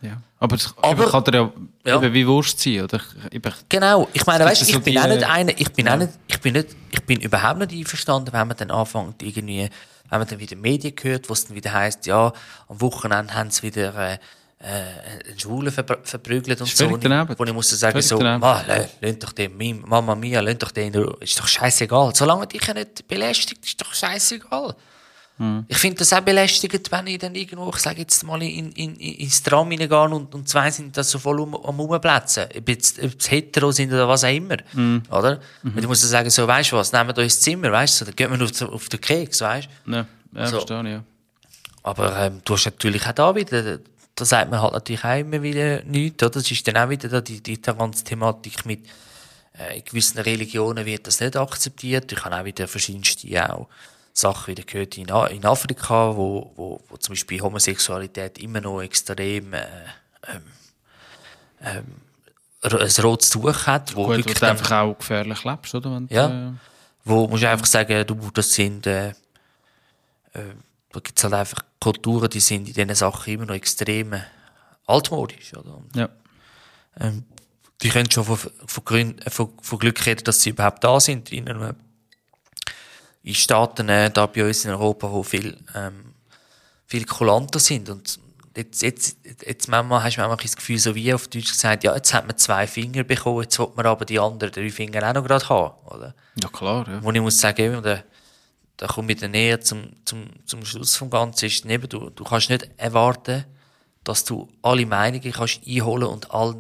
Ja. Aber es Aber- kann dir ja, Ja. Wie Wurst sein, oder? Eben, Genau, ich meine, weißt, ich so bin die, auch nicht äh, einer, ich bin ja. auch nicht, ich bin nicht, ich bin überhaupt nicht einverstanden, wenn man dann anfängt, irgendwie, wenn man dann wieder Medien hört, wo es dann wieder heisst, ja, am Wochenende haben sie wieder, äh, äh, einen Schwulen ver verprügelt und so. daneben. Wo ich muss sagen, so, daneben. Ma, lö- lönt doch den, Mama Mia, lönt doch den, ist doch scheißegal. Solange dich ja nicht belästigt, ist doch scheißegal. Hm. Ich finde das auch belästigend, wenn ich dann irgendwo, ich sage jetzt mal, in, in, in, ins Tram reingehe und, und zwei sind da so voll um, am Rumplätzen. Ob jetzt, ob es hetero sind oder was auch immer. Hm. Oder? Mhm. Und ich muss dann sagen, so, weißt du was, nehmen wir ins Zimmer, weißt du, dann gehen wir auf, auf den Keks, weißt du. ja, ja So. verstehe ich, ja. Aber ähm, du hast natürlich auch da wieder, da sagt man halt natürlich auch immer wieder nichts, oder? Das ist dann auch wieder da die, die ganze Thematik mit äh, in gewissen Religionen wird das nicht akzeptiert. Ich habe auch wieder verschiedenste auch Sachen wieder gehört in, in Afrika, wo, wo, wo zum Beispiel Homosexualität immer noch extrem äh, ähm, ähm, ein rotes Tuch hat, wo Gut, wirklich wo du einfach auch gefährlich lebst, oder? Wenn du, Ja. äh, wo musst du einfach sagen, du, das sind, äh, da gibt's halt einfach Kulturen, die sind in diesen Sachen immer noch extrem äh, altmodisch, oder? Und, ja. ähm, die können schon von, von, Grün, äh, von, von Glück reden, dass sie überhaupt da sind. In, äh, in Staaten, äh, da bei uns in Europa, wo viel, ähm, viel kulanter sind. Und jetzt, jetzt, jetzt manchmal hast du manchmal das Gefühl, so wie auf Deutsch gesagt, ja, jetzt hat man zwei Finger bekommen, jetzt will man aber die anderen drei Finger auch noch gerade haben, oder? ja, klar, ja. wo ich muss sagen, eben, da, komme ich dann näher zum, zum, zum Schluss vom Ganzen, ist eben, du, du kannst nicht erwarten, dass du alle Meinungen kannst einholen und all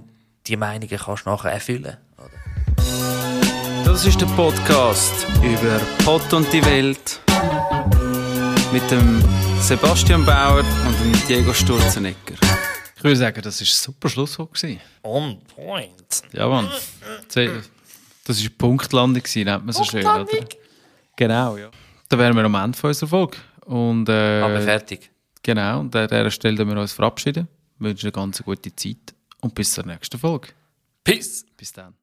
die Meinungen kannst nachher erfüllen. Oder? Das ist der Podcast über Pott und die Welt mit dem Sebastian Bauer und dem Diego Sturzenegger. Ich würde sagen, das war ein super Schlusswort. gewesen. On point. Ja, Mann. Das war eine Punktlandung, gewesen, nennt man so schön, oder? Genau, ja. Da wären wir am Ende von unserer Folge. Und, äh, Aber fertig. Genau, und an dieser Stelle werden wir uns verabschieden. Wir wünschen eine ganz gute Zeit und bis zur nächsten Folge. Peace. Bis dann.